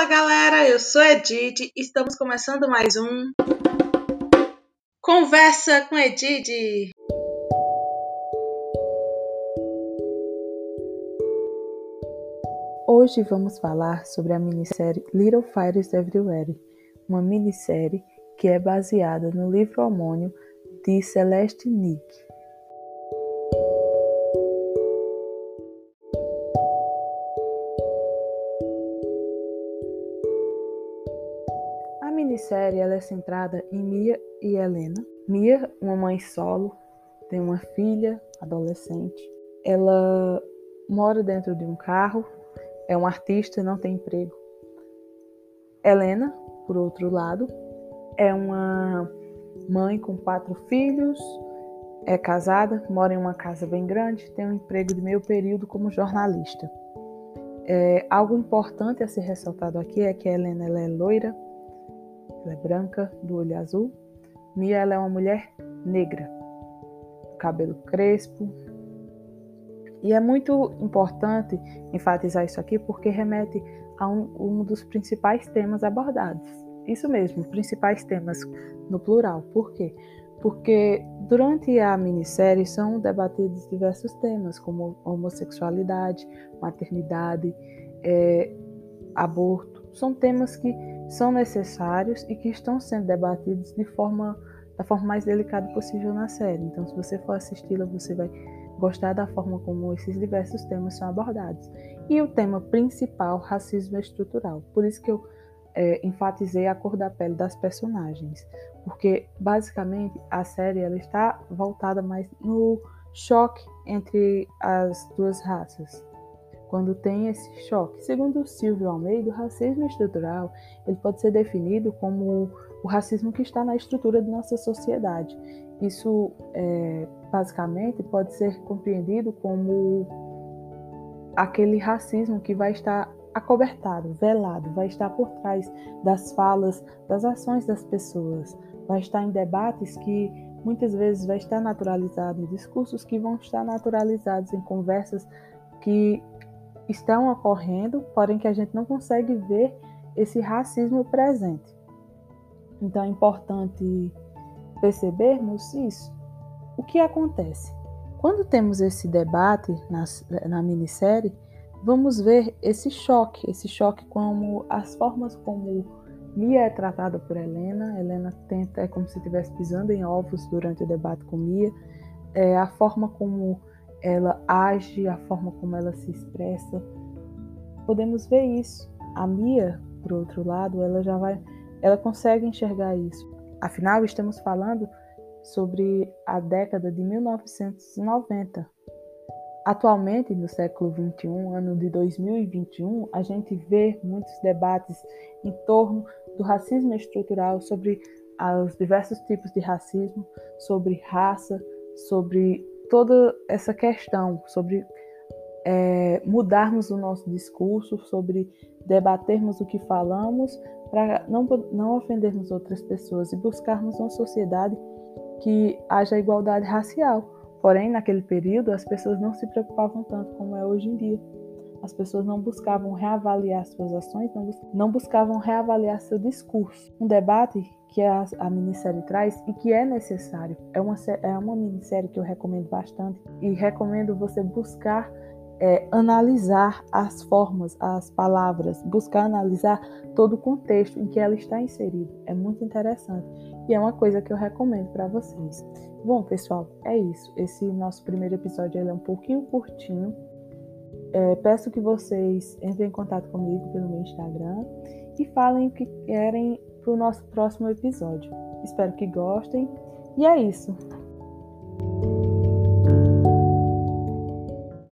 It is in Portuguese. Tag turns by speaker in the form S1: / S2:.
S1: Fala galera, eu sou Edith e estamos começando mais um Conversa com Edith.
S2: Hoje vamos falar sobre a minissérie Little Fires Everywhere, uma minissérie que é baseada no livro homônimo de Celeste Nick. Minissérie ela é centrada em Mia e Helena. Mia, uma mãe solo, tem uma filha adolescente. Ela mora dentro de um carro, é um artista e não tem emprego. Helena, por outro lado, é uma mãe com quatro filhos, é casada, mora em uma casa bem grande, tem um emprego de meio período como jornalista. É, algo importante a ser ressaltado aqui é que a Helena é loira, ela é branca, do olho azul. Mia ela é uma mulher negra, cabelo crespo. E é muito importante enfatizar isso aqui porque remete a um, um dos principais temas abordados, isso mesmo, principais temas no plural. Por quê? Porque durante a minissérie são debatidos diversos temas, como homossexualidade, maternidade, é, aborto. São temas que são necessários e que estão sendo debatidos de forma, da forma mais delicada possível na série. Então, se você for assisti-la, você vai gostar da forma como esses diversos temas são abordados. E o tema principal, racismo estrutural. Por isso que eu é, enfatizei a cor da pele das personagens, porque basicamente a série ela está voltada mais no choque entre as duas raças. Quando tem esse choque, segundo Silvio Almeida, o racismo estrutural ele pode ser definido como o racismo que está na estrutura de nossa sociedade. Isso é, basicamente pode ser compreendido como aquele racismo que vai estar acobertado, velado, vai estar por trás das falas, das ações das pessoas, vai estar em debates que muitas vezes vai estar naturalizado em discursos que vão estar naturalizados em conversas que estão ocorrendo, porém que a gente não consegue ver esse racismo presente. Então é importante percebermos isso. O que acontece? Quando temos esse debate na, na minissérie, vamos ver esse choque, esse choque como as formas como Mia é tratada por Helena, Helena tenta, é como se estivesse pisando em ovos durante o debate com Mia, é, a forma como ela age, a forma como ela se expressa, podemos ver isso. A Mia, por outro lado, ela já vai, ela consegue enxergar isso. Afinal, estamos falando sobre a década de 1990, Atualmente, no século XXI, ano de 2021, a gente vê muitos debates em torno do racismo estrutural, sobre os diversos tipos de racismo, sobre raça, sobre toda essa questão, sobre é, mudarmos o nosso discurso, sobre debatermos o que falamos, para não, não ofendermos outras pessoas e buscarmos uma sociedade que haja igualdade racial Porém, naquele período, as pessoas não se preocupavam tanto como é hoje em dia. As pessoas não buscavam reavaliar suas ações, não, bus não buscavam reavaliar seu discurso. Um debate que a, a minissérie traz e que é necessário. É uma, é uma minissérie que eu recomendo bastante e recomendo você buscar é, analisar as formas, as palavras, buscar analisar todo o contexto em que ela está inserida. É muito interessante e é uma coisa que eu recomendo para vocês. Bom, pessoal, é isso. Esse nosso primeiro episódio é um pouquinho curtinho. É, peço que vocês entrem em contato comigo pelo meu Instagram e falem o que querem para o nosso próximo episódio. Espero que gostem. E é isso.